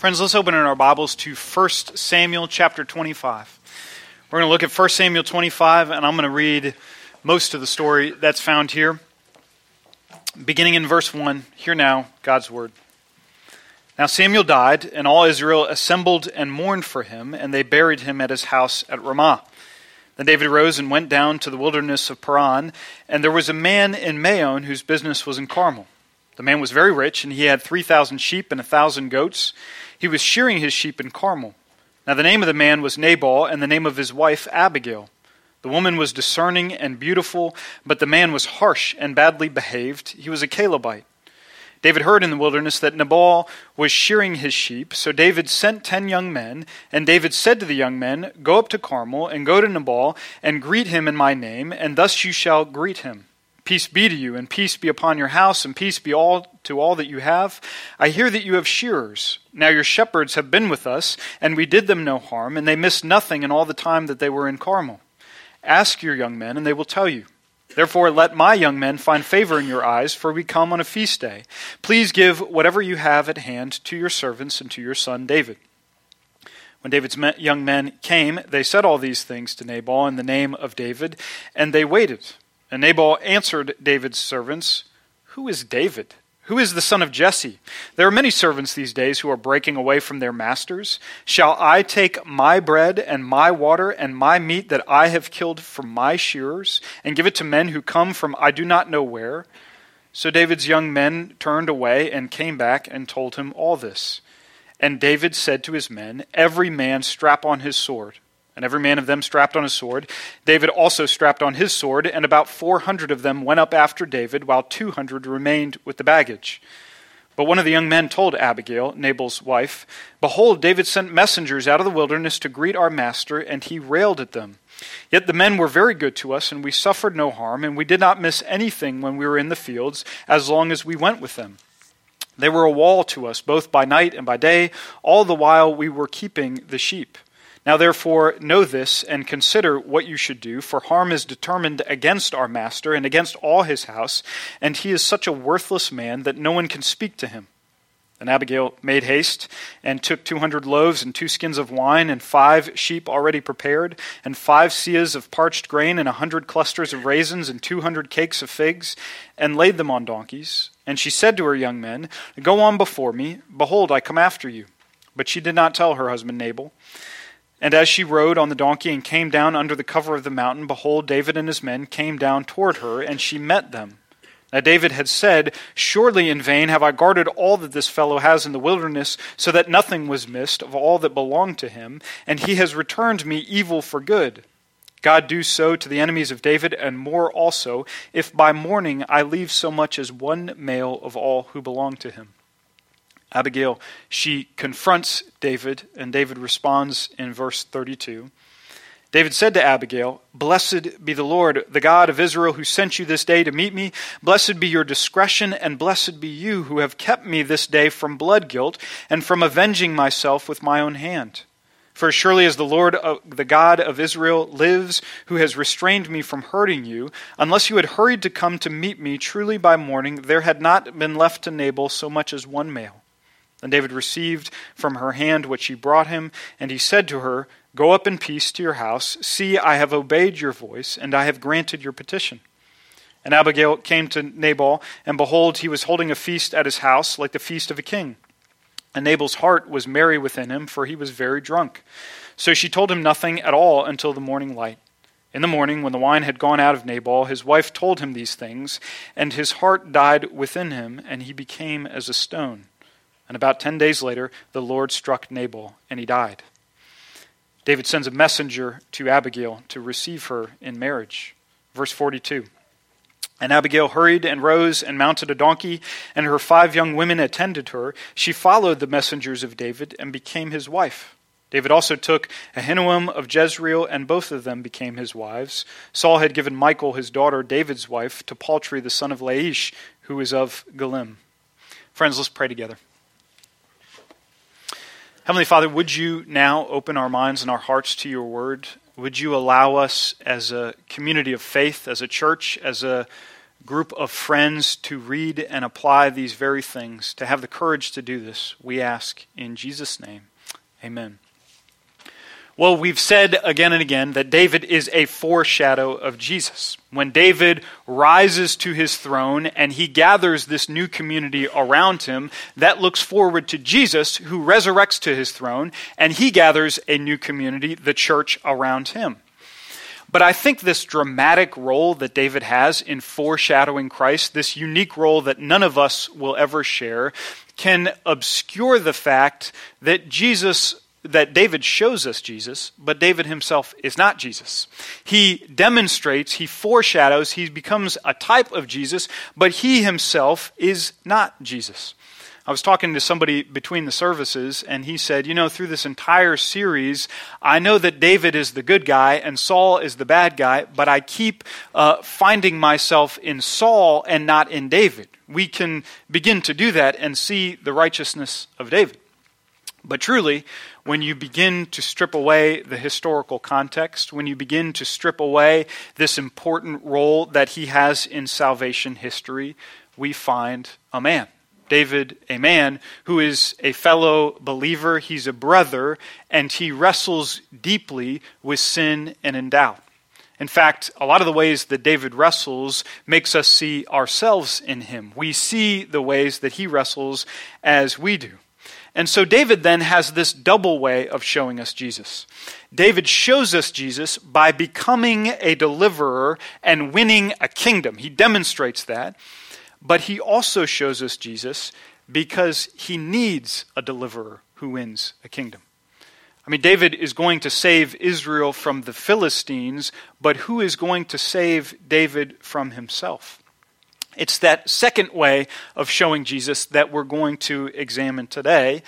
Friends, let's open in our Bibles to 1 Samuel chapter 25. We're going to look at 1 Samuel 25, and I'm going to read most of the story that's found here. Beginning in verse 1, hear now God's word. Now Samuel died, and all Israel assembled and mourned for him, and they buried him at his house at Ramah. Then David arose and went down to the wilderness of Paran, and there was a man in Maon whose business was in Carmel. The man was very rich, and he had 3,000 sheep and a 1,000 goats. He was shearing his sheep in Carmel. Now the name of the man was Nabal, and the name of his wife Abigail. The woman was discerning and beautiful, but the man was harsh and badly behaved. He was a Calebite. David heard in the wilderness that Nabal was shearing his sheep, so David sent ten young men, and David said to the young men, Go up to Carmel, and go to Nabal, and greet him in my name, and thus you shall greet him. Peace be to you, and peace be upon your house, and peace be all to all that you have. I hear that you have shearers. Now your shepherds have been with us, and we did them no harm, and they missed nothing in all the time that they were in Carmel. Ask your young men, and they will tell you. Therefore, let my young men find favor in your eyes, for we come on a feast day. Please give whatever you have at hand to your servants and to your son David. When David's young men came, they said all these things to Nabal in the name of David, and they waited. And Nabal answered David's servants, Who is David? Who is the son of Jesse? There are many servants these days who are breaking away from their masters. Shall I take my bread and my water and my meat that I have killed from my shearers and give it to men who come from I do not know where? So David's young men turned away and came back and told him all this. And David said to his men, Every man strap on his sword and every man of them strapped on his sword. David also strapped on his sword, and about four hundred of them went up after David, while two hundred remained with the baggage. But one of the young men told Abigail, Nabal's wife, Behold, David sent messengers out of the wilderness to greet our master, and he railed at them. Yet the men were very good to us, and we suffered no harm, and we did not miss anything when we were in the fields, as long as we went with them. They were a wall to us, both by night and by day, all the while we were keeping the sheep. Now, therefore, know this and consider what you should do, for harm is determined against our master and against all his house, and he is such a worthless man that no one can speak to him. Then Abigail made haste and took two hundred loaves and two skins of wine and five sheep already prepared, and five seahs of parched grain and a hundred clusters of raisins and two hundred cakes of figs, and laid them on donkeys. And she said to her young men, Go on before me. Behold, I come after you. But she did not tell her husband Nabal. And as she rode on the donkey and came down under the cover of the mountain, behold, David and his men came down toward her, and she met them. Now David had said, Surely in vain have I guarded all that this fellow has in the wilderness, so that nothing was missed of all that belonged to him, and he has returned me evil for good. God do so to the enemies of David, and more also, if by morning I leave so much as one male of all who belong to him. Abigail, she confronts David, and David responds in verse 32. David said to Abigail, Blessed be the Lord, the God of Israel, who sent you this day to meet me. Blessed be your discretion, and blessed be you who have kept me this day from blood guilt and from avenging myself with my own hand. For surely as the Lord, uh, the God of Israel, lives, who has restrained me from hurting you, unless you had hurried to come to meet me, truly by morning there had not been left to Nabal so much as one male. Then David received from her hand what she brought him, and he said to her, Go up in peace to your house. See, I have obeyed your voice, and I have granted your petition. And Abigail came to Nabal, and behold, he was holding a feast at his house, like the feast of a king. And Nabal's heart was merry within him, for he was very drunk. So she told him nothing at all until the morning light. In the morning, when the wine had gone out of Nabal, his wife told him these things, and his heart died within him, and he became as a stone. And about ten days later, the Lord struck Nabal, and he died. David sends a messenger to Abigail to receive her in marriage. Verse 42. And Abigail hurried and rose and mounted a donkey, and her five young women attended her. She followed the messengers of David and became his wife. David also took Ahinoam of Jezreel, and both of them became his wives. Saul had given Michal, his daughter, David's wife, to Palti, the son of Laish, who was of Gallim. Friends, let's pray together. Heavenly Father, would you now open our minds and our hearts to your word? Would you allow us as a community of faith, as a church, as a group of friends to read and apply these very things, to have the courage to do this, we ask in Jesus' name. Amen. Well, we've said again and again that David is a foreshadow of Jesus. When David rises to his throne and he gathers this new community around him, that looks forward to Jesus, who resurrects to his throne, and he gathers a new community, the church, around him. But I think this dramatic role that David has in foreshadowing Christ, this unique role that none of us will ever share, can obscure the fact that Jesus that David shows us Jesus, but David himself is not Jesus. He demonstrates, he foreshadows, he becomes a type of Jesus, but he himself is not Jesus. I was talking to somebody between the services, and he said, You know, through this entire series, I know that David is the good guy and Saul is the bad guy, but I keep uh, finding myself in Saul and not in David. We can begin to do that and see the righteousness of David. But truly, when you begin to strip away the historical context, when you begin to strip away this important role that he has in salvation history, we find a man. David, a man who is a fellow believer, he's a brother, and he wrestles deeply with sin and in doubt. In fact, a lot of the ways that David wrestles makes us see ourselves in him. We see the ways that he wrestles as we do. And so David then has this double way of showing us Jesus. David shows us Jesus by becoming a deliverer and winning a kingdom. He demonstrates that. But he also shows us Jesus because he needs a deliverer who wins a kingdom. I mean, David is going to save Israel from the Philistines, but who is going to save David from himself? It's that second way of showing Jesus that we're going to examine today.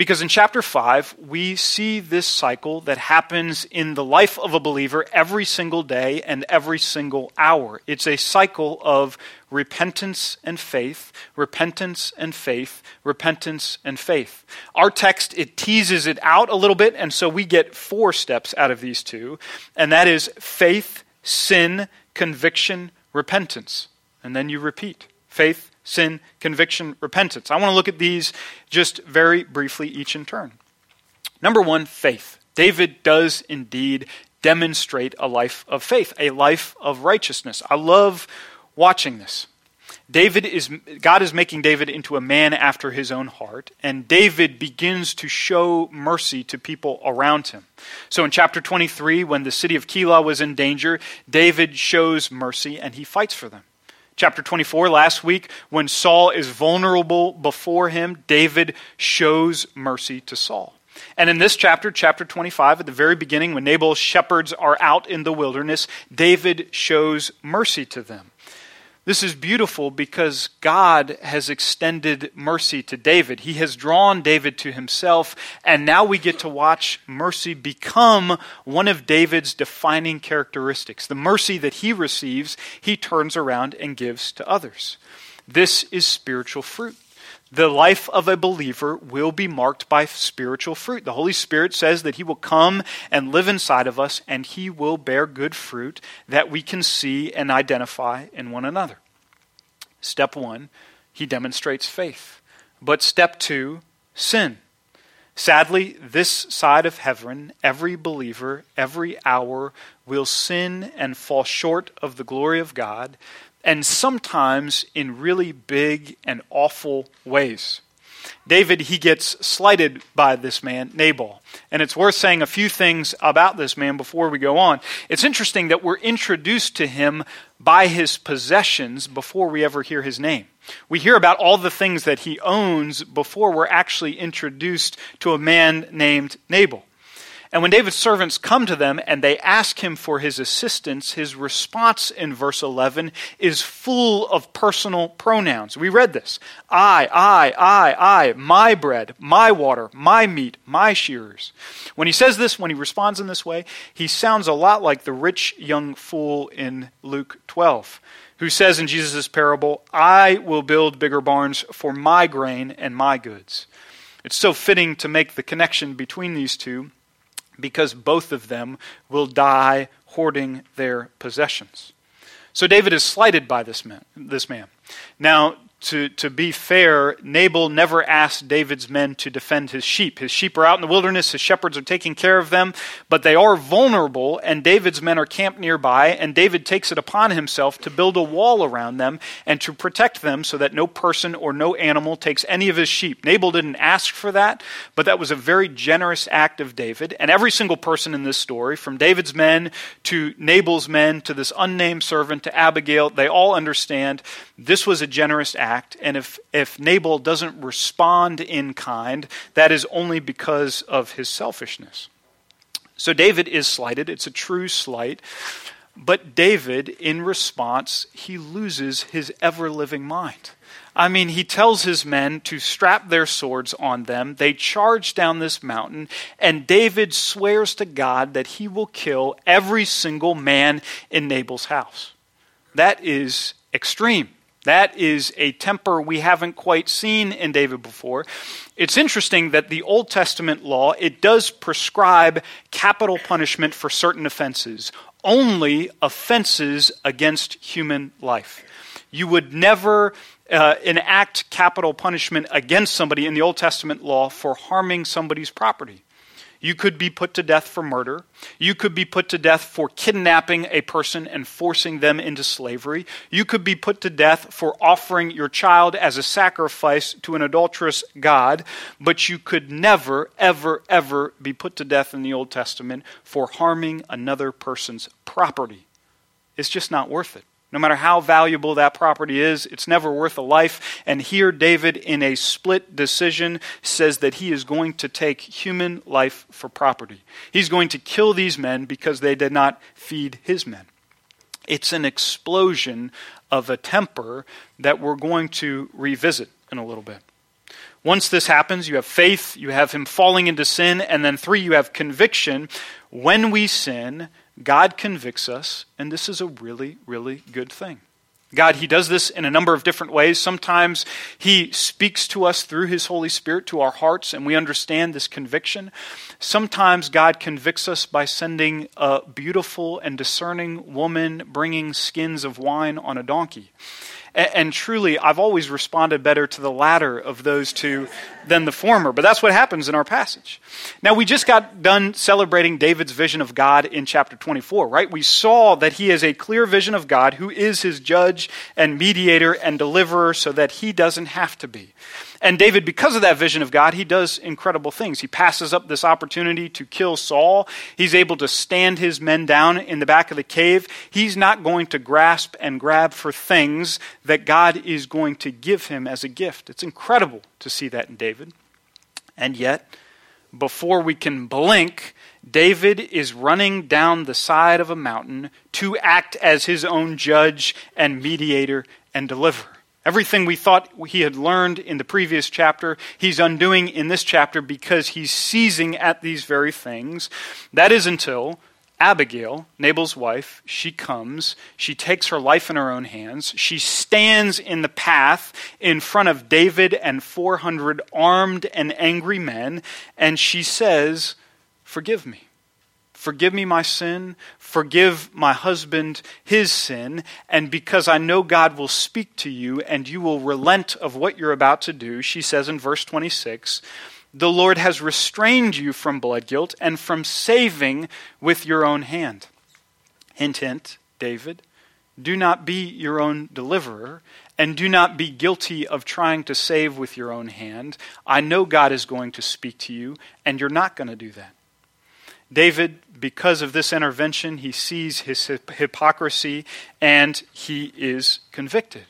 Because in chapter 5, we see this cycle that happens in the life of a believer every single day and every single hour. It's a cycle of repentance and faith, repentance and faith, repentance and faith. Our text, it teases it out a little bit, and so we get four steps out of these two, and that is faith, sin, conviction, repentance. And then you repeat faith, sin, conviction, repentance. I want to look at these just very briefly, each in turn. Number one, faith. David does indeed demonstrate a life of faith, a life of righteousness. I love watching this. David is God is making David into a man after his own heart, and David begins to show mercy to people around him. So in chapter 23, when the city of Keilah was in danger, David shows mercy and he fights for them. Chapter 24, last week, when Saul is vulnerable before him, David shows mercy to Saul. And in this chapter, chapter 25, at the very beginning, when Nabal's shepherds are out in the wilderness, David shows mercy to them. This is beautiful because God has extended mercy to David. He has drawn David to himself, and now we get to watch mercy become one of David's defining characteristics. The mercy that he receives, he turns around and gives to others. This is spiritual fruit the life of a believer will be marked by spiritual fruit. The Holy Spirit says that He will come and live inside of us, and He will bear good fruit that we can see and identify in one another. Step one, He demonstrates faith. But step two, sin. Sadly, this side of heaven, every believer, every hour, will sin and fall short of the glory of God and sometimes in really big and awful ways. David, he gets slighted by this man, Nabal. And it's worth saying a few things about this man before we go on. It's interesting that we're introduced to him by his possessions before we ever hear his name. We hear about all the things that he owns before we're actually introduced to a man named Nabal. And when David's servants come to them and they ask him for his assistance, his response in verse 11 is full of personal pronouns. We read this I, I, I, I, my bread, my water, my meat, my shearers. When he says this, when he responds in this way, he sounds a lot like the rich young fool in Luke 12 who says in Jesus' parable, I will build bigger barns for my grain and my goods. It's so fitting to make the connection between these two because both of them will die hoarding their possessions. So David is slighted by this man. This man. Now, to, to be fair, Nabal never asked David's men to defend his sheep. His sheep are out in the wilderness, his shepherds are taking care of them, but they are vulnerable, and David's men are camped nearby, and David takes it upon himself to build a wall around them and to protect them so that no person or no animal takes any of his sheep. Nabal didn't ask for that, but that was a very generous act of David, and every single person in this story, from David's men to Nabal's men to this unnamed servant to Abigail, they all understand this was a generous act act, and if, if Nabal doesn't respond in kind, that is only because of his selfishness. So David is slighted. It's a true slight. But David, in response, he loses his ever living mind. I mean, he tells his men to strap their swords on them. They charge down this mountain, and David swears to God that he will kill every single man in Nabal's house. That is extreme. That is a temper we haven't quite seen in David before. It's interesting that the Old Testament law, it does prescribe capital punishment for certain offenses, only offenses against human life. You would never uh, enact capital punishment against somebody in the Old Testament law for harming somebody's property. You could be put to death for murder. You could be put to death for kidnapping a person and forcing them into slavery. You could be put to death for offering your child as a sacrifice to an adulterous God. But you could never, ever, ever be put to death in the Old Testament for harming another person's property. It's just not worth it. No matter how valuable that property is, it's never worth a life. And here, David, in a split decision, says that he is going to take human life for property. He's going to kill these men because they did not feed his men. It's an explosion of a temper that we're going to revisit in a little bit. Once this happens, you have faith, you have him falling into sin, and then three, you have conviction. When we sin, God convicts us, and this is a really, really good thing. God, He does this in a number of different ways. Sometimes He speaks to us through His Holy Spirit to our hearts, and we understand this conviction. Sometimes God convicts us by sending a beautiful and discerning woman bringing skins of wine on a donkey. And, truly, I've always responded better to the latter of those two than the former. But that's what happens in our passage. Now, we just got done celebrating David's vision of God in chapter 24, right? We saw that he has a clear vision of God who is his judge and mediator and deliverer so that he doesn't have to be. And David, because of that vision of God, he does incredible things. He passes up this opportunity to kill Saul. He's able to stand his men down in the back of the cave. He's not going to grasp and grab for things that God is going to give him as a gift. It's incredible to see that in David. And yet, before we can blink, David is running down the side of a mountain to act as his own judge and mediator and deliverer. Everything we thought he had learned in the previous chapter, he's undoing in this chapter because he's seizing at these very things. That is until Abigail, Nabal's wife, she comes, she takes her life in her own hands, she stands in the path in front of David and 400 armed and angry men, and she says, Forgive me. Forgive me my sin. Forgive my husband his sin. And because I know God will speak to you and you will relent of what you're about to do, she says in verse 26, the Lord has restrained you from blood guilt and from saving with your own hand. Hint, hint, David, do not be your own deliverer and do not be guilty of trying to save with your own hand. I know God is going to speak to you, and you're not going to do that. David, because of this intervention, he sees his hypocrisy and he is convicted.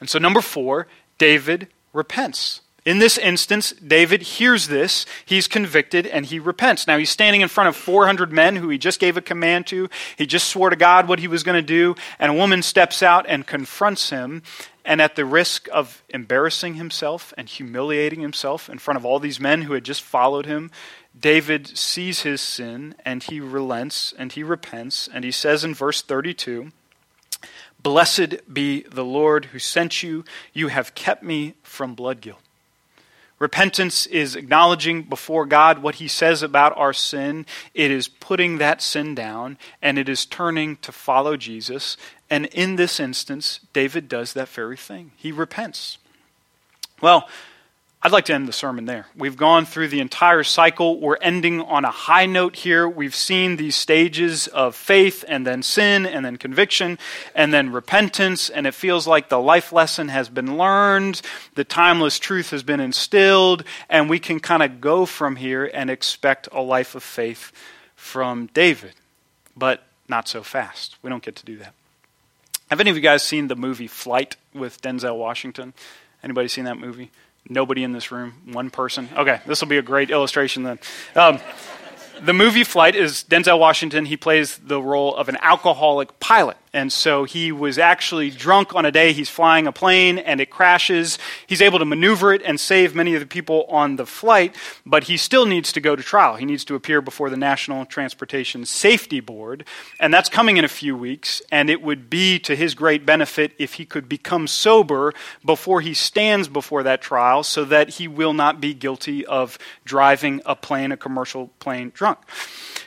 And so, number four, David repents. In this instance, David hears this, he's convicted, and he repents. Now, he's standing in front of 400 men who he just gave a command to. He just swore to God what he was going to do, and a woman steps out and confronts him. And at the risk of embarrassing himself and humiliating himself in front of all these men who had just followed him, David sees his sin and he relents and he repents. And he says in verse 32 Blessed be the Lord who sent you. You have kept me from blood guilt. Repentance is acknowledging before God what He says about our sin. It is putting that sin down, and it is turning to follow Jesus. And in this instance, David does that very thing. He repents. Well, I'd like to end the sermon there. We've gone through the entire cycle. We're ending on a high note here. We've seen these stages of faith and then sin and then conviction and then repentance. And it feels like the life lesson has been learned, the timeless truth has been instilled, and we can kind of go from here and expect a life of faith from David. But not so fast. We don't get to do that. Have any of you guys seen the movie Flight with Denzel Washington? Anybody seen that movie? Nobody in this room? One person? Okay, this will be a great illustration then. Um, the movie Flight is Denzel Washington. He plays the role of an alcoholic pilot. And so he was actually drunk on a day. He's flying a plane and it crashes. He's able to maneuver it and save many of the people on the flight, but he still needs to go to trial. He needs to appear before the National Transportation Safety Board. And that's coming in a few weeks. And it would be to his great benefit if he could become sober before he stands before that trial so that he will not be guilty of driving a plane, a commercial plane, drunk.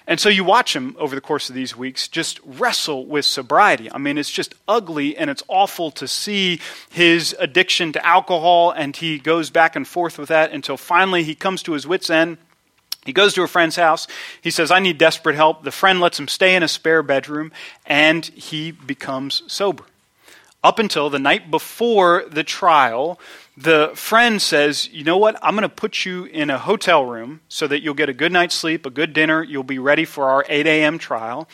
And so you watch him over the course of these weeks just wrestle with sobriety. I mean, it's just ugly and it's awful to see his addiction to alcohol, and he goes back and forth with that until finally he comes to his wits' end. He goes to a friend's house. He says, I need desperate help. The friend lets him stay in a spare bedroom, and he becomes sober. Up until the night before the trial, the friend says, You know what? I'm going to put you in a hotel room so that you'll get a good night's sleep, a good dinner. You'll be ready for our 8 a.m. trial.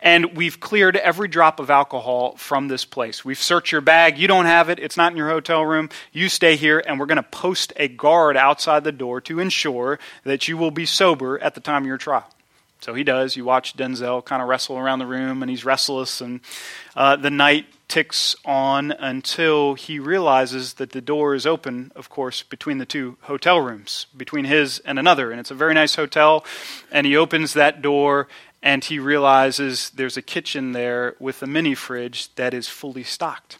And we've cleared every drop of alcohol from this place. We've searched your bag. You don't have it. It's not in your hotel room. You stay here, and we're going to post a guard outside the door to ensure that you will be sober at the time of your trial. So he does. You watch Denzel kind of wrestle around the room, and he's restless. And uh, the night ticks on until he realizes that the door is open, of course, between the two hotel rooms, between his and another. And it's a very nice hotel. And he opens that door and he realizes there's a kitchen there with a mini fridge that is fully stocked.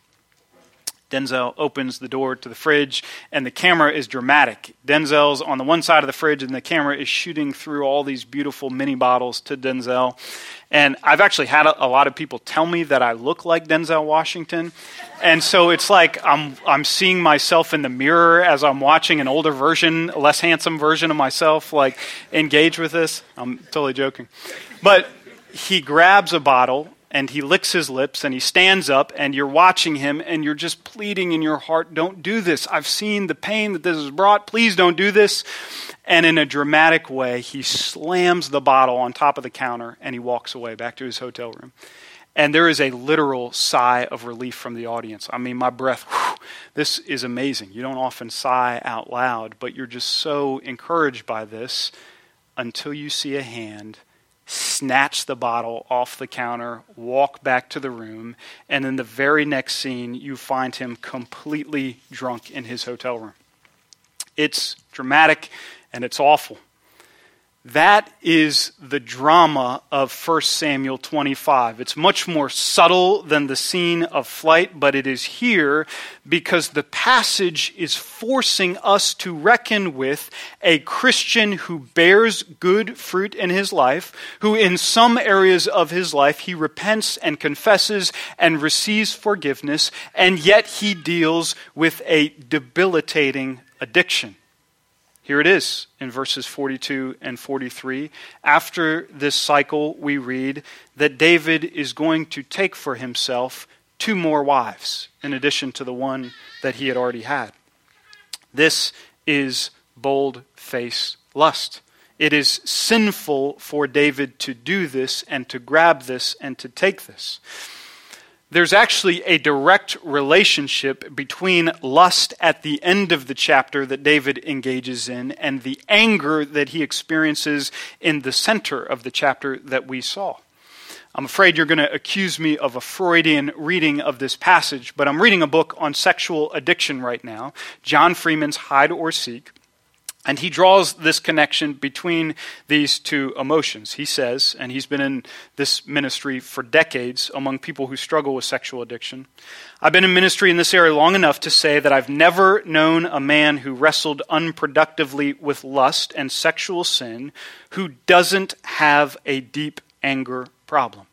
Denzel opens the door to the fridge, and the camera is dramatic. Denzel's on the one side of the fridge, and the camera is shooting through all these beautiful mini bottles to Denzel. And I've actually had a, a, lot of people tell me that I look like Denzel Washington. And so it's like I'm, I'm seeing myself in the mirror as I'm watching an older version, a less handsome version of myself, like engage with this. I'm totally joking. But he grabs a bottle and he licks his lips and he stands up and you're watching him and you're just pleading in your heart, don't do this. I've seen the pain that this has brought. Please don't do this. And in a dramatic way, he slams the bottle on top of the counter and he walks away back to his hotel room. And there is a literal sigh of relief from the audience. I mean, my breath, whew, this is amazing. You don't often sigh out loud, but you're just so encouraged by this until you see a hand snatch the bottle off the counter, walk back to the room, and in the very next scene, you find him completely drunk in his hotel room. It's dramatic and it's awful. That is the drama of 1 Samuel 25. It's much more subtle than the scene of flight, but it is here because the passage is forcing us to reckon with a Christian who bears good fruit in his life, who in some areas of his life he repents and confesses and receives forgiveness, and yet he deals with a debilitating addiction. Here it is in verses 42 and 43. After this cycle, we read that David is going to take for himself two more wives in addition to the one that he had already had. This is bold faced lust. It is sinful for David to do this and to grab this and to take this there's actually a direct relationship between lust at the end of the chapter that David engages in and the anger that he experiences in the center of the chapter that we saw. I'm afraid you're going to accuse me of a Freudian reading of this passage, but I'm reading a book on sexual addiction right now, John Freeman's Hide or Seek. And he draws this connection between these two emotions. He says, and he's been in this ministry for decades among people who struggle with sexual addiction. I've been in ministry in this area long enough to say that I've never known a man who wrestled unproductively with lust and sexual sin who doesn't have a deep anger problem.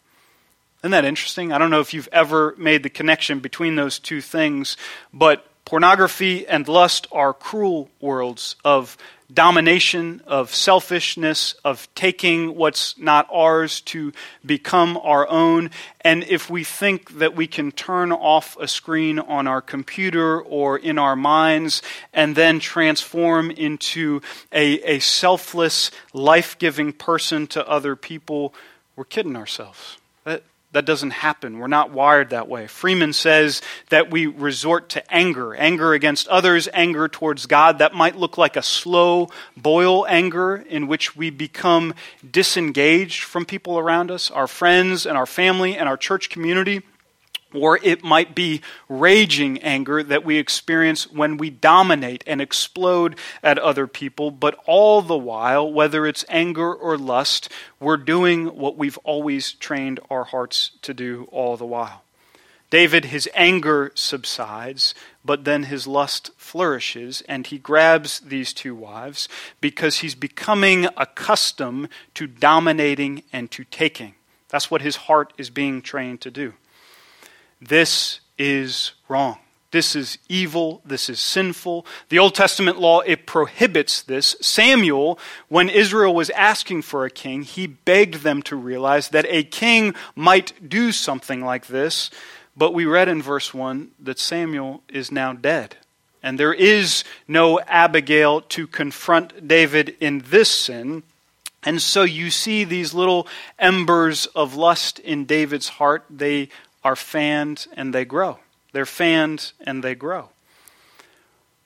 Isn't that interesting? I don't know if you've ever made the connection between those two things, but Pornography and lust are cruel worlds of domination, of selfishness, of taking what's not ours to become our own. And if we think that we can turn off a screen on our computer or in our minds and then transform into a, a selfless, life giving person to other people, we're kidding ourselves. That, that doesn't happen. We're not wired that way. Freeman says that we resort to anger anger against others, anger towards God. That might look like a slow boil anger in which we become disengaged from people around us, our friends and our family and our church community. Or it might be raging anger that we experience when we dominate and explode at other people. But all the while, whether it's anger or lust, we're doing what we've always trained our hearts to do all the while. David, his anger subsides, but then his lust flourishes, and he grabs these two wives because he's becoming accustomed to dominating and to taking. That's what his heart is being trained to do. This is wrong. This is evil. This is sinful. The Old Testament law, it prohibits this. Samuel, when Israel was asking for a king, he begged them to realize that a king might do something like this. But we read in verse 1 that Samuel is now dead. And there is no Abigail to confront David in this sin. And so you see these little embers of lust in David's heart. They are fanned and they grow. They're fanned and they grow.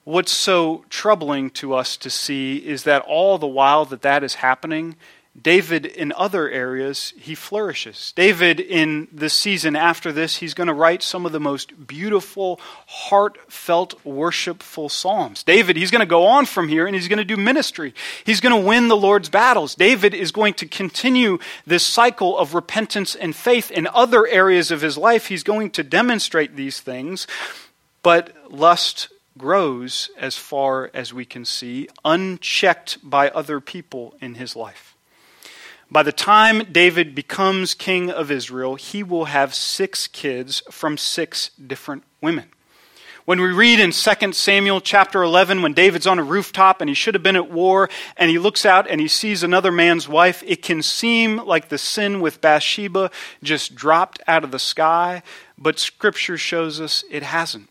What's so troubling to us to see is that all the while that that is happening, David, in other areas, he flourishes. David, in the season after this, he's going to write some of the most beautiful, heartfelt, worshipful psalms. David, he's going to go on from here and he's going to do ministry. He's going to win the Lord's battles. David is going to continue this cycle of repentance and faith in other areas of his life. He's going to demonstrate these things, but lust grows as far as we can see, unchecked by other people in his life. By the time David becomes king of Israel, he will have six kids from six different women. When we read in 2 Samuel chapter 11, when David's on a rooftop and he should have been at war, and he looks out and he sees another man's wife, it can seem like the sin with Bathsheba just dropped out of the sky, but Scripture shows us it hasn't.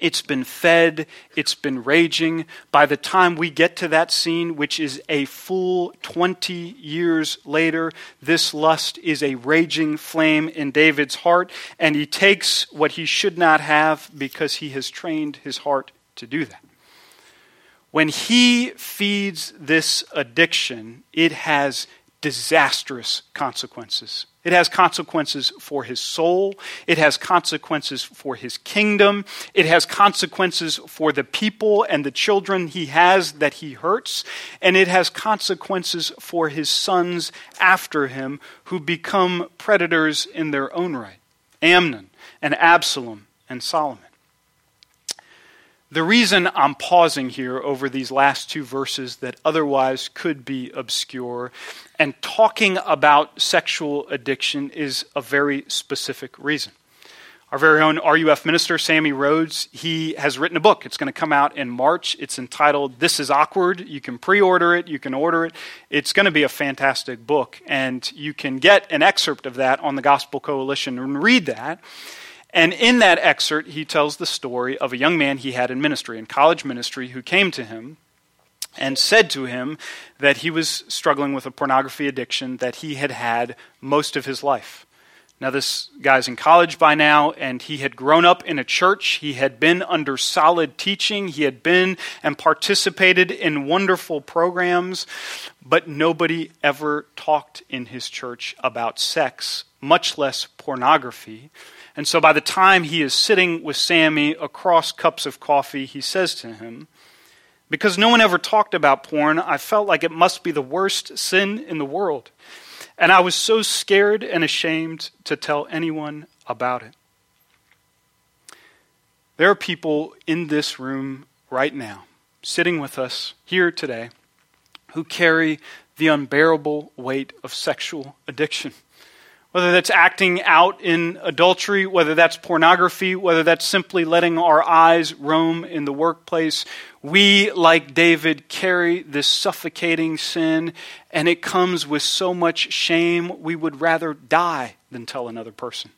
It's been fed, it's been raging. By the time we get to that scene, which is a full 20 years later, this lust is a raging flame in David's heart, and he takes what he should not have because he has trained his heart to do that. When he feeds this addiction, it has disastrous consequences. It has consequences for his soul. It has consequences for his kingdom. It has consequences for the people and the children he has that he hurts. And it has consequences for his sons after him who become predators in their own right Amnon and Absalom and Solomon. The reason I'm pausing here over these last two verses that otherwise could be obscure and talking about sexual addiction is a very specific reason. Our very own RUF minister, Sammy Rhodes, he has written a book. It's going to come out in March. It's entitled This is Awkward. You can pre order it, you can order it. It's going to be a fantastic book, and you can get an excerpt of that on the Gospel Coalition and read that. And in that excerpt, he tells the story of a young man he had in ministry, in college ministry, who came to him and said to him that he was struggling with a pornography addiction that he had had most of his life. Now, this guy's in college by now, and he had grown up in a church. He had been under solid teaching. He had been and participated in wonderful programs, but nobody ever talked in his church about sex, much less pornography. And so by the time he is sitting with Sammy across cups of coffee, he says to him Because no one ever talked about porn, I felt like it must be the worst sin in the world. And I was so scared and ashamed to tell anyone about it. There are people in this room right now, sitting with us here today, who carry the unbearable weight of sexual addiction whether that's acting out in adultery, whether that's pornography, whether that's simply letting our eyes roam in the workplace, we, like David, carry this suffocating sin, and it comes with so much shame, we would rather die than tell another person.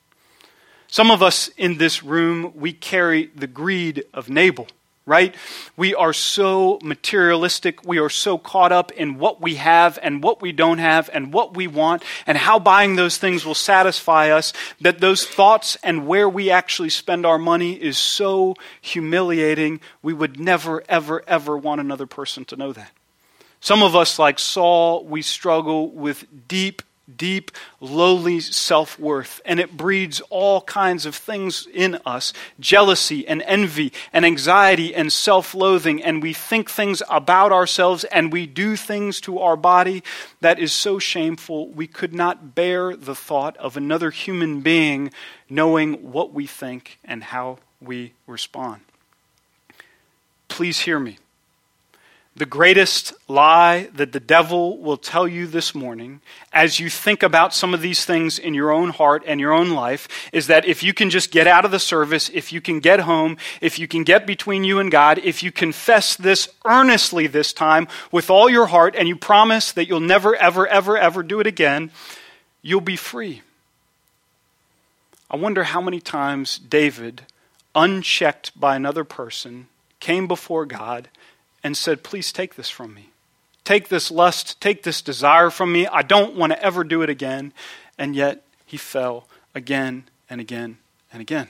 Some of us in this room, we carry the greed of Nabal right? We are so materialistic. We are so caught up in what we have and what we don't have and what we want and how buying those things will satisfy us that those thoughts and where we actually spend our money is so humiliating. We would never, ever, ever want another person to know that. Some of us, like Saul, we struggle with deep deep, lowly self worth, and it breeds all kinds of things in us jealousy and envy and anxiety and self loathing. And we think things about ourselves and we do things to our body that is so shameful we could not bear the thought of another human being knowing what we think and how we respond. Please hear me. The greatest lie that the devil will tell you this morning, as you think about some of these things in your own heart and your own life, is that if you can just get out of the service, if you can get home, if you can get between you and God, if you confess this earnestly this time with all your heart, and you promise that you'll never, ever, ever, ever do it again, you'll be free. I wonder how many times David, unchecked by another person, came before God and said, Please take this from me. Take this lust, take this desire from me. I don't want to ever do it again. And yet he fell again and again and again.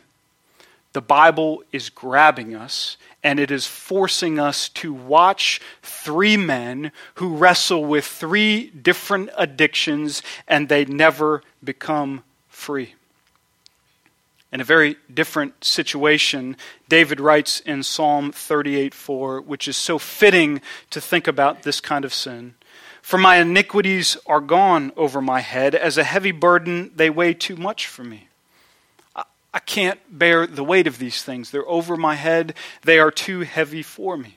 The Bible is grabbing us and it is forcing us to watch three men who wrestle with three different addictions and they never become free. In a very different situation, David writes in Psalm 38 4, which is so fitting to think about this kind of sin. For my iniquities are gone over my head. As a heavy burden, they weigh too much for me. I can't bear the weight of these things. They're over my head. They are too heavy for me.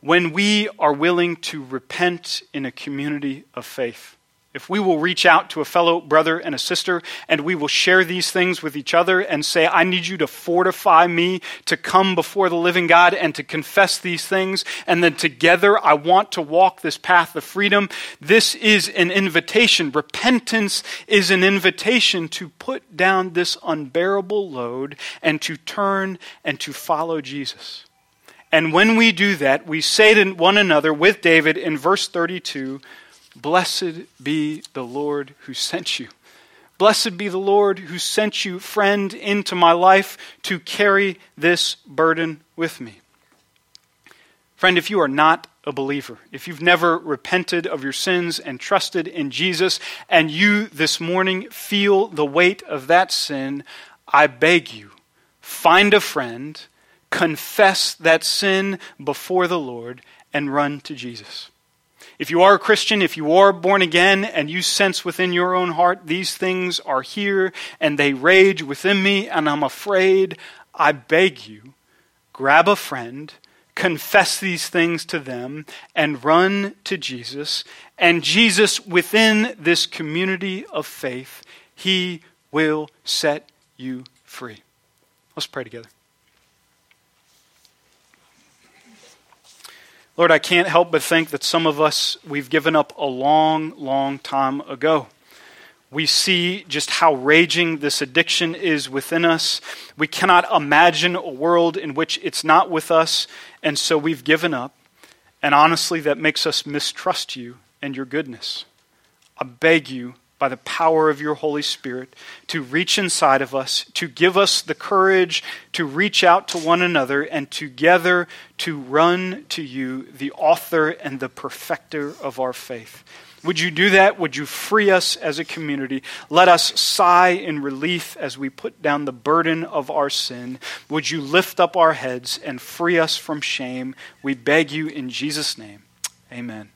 When we are willing to repent in a community of faith, if we will reach out to a fellow brother and a sister and we will share these things with each other and say, I need you to fortify me to come before the living God and to confess these things, and then together I want to walk this path of freedom, this is an invitation. Repentance is an invitation to put down this unbearable load and to turn and to follow Jesus. And when we do that, we say to one another with David in verse 32, Blessed be the Lord who sent you. Blessed be the Lord who sent you, friend, into my life to carry this burden with me. Friend, if you are not a believer, if you've never repented of your sins and trusted in Jesus, and you this morning feel the weight of that sin, I beg you, find a friend, confess that sin before the Lord, and run to Jesus. If you are a Christian, if you are born again, and you sense within your own heart these things are here and they rage within me and I'm afraid, I beg you, grab a friend, confess these things to them, and run to Jesus. And Jesus, within this community of faith, he will set you free. Let's pray together. Lord, I can't help but think that some of us, we've given up a long, long time ago. We see just how raging this addiction is within us. We cannot imagine a world in which it's not with us, and so we've given up. And honestly, that makes us mistrust you and your goodness. I beg you, by the power of your Holy Spirit to reach inside of us, to give us the courage to reach out to one another, and together to run to you, the author and the perfecter of our faith. Would you do that? Would you free us as a community? Let us sigh in relief as we put down the burden of our sin. Would you lift up our heads and free us from shame? We beg you in Jesus' name. Amen.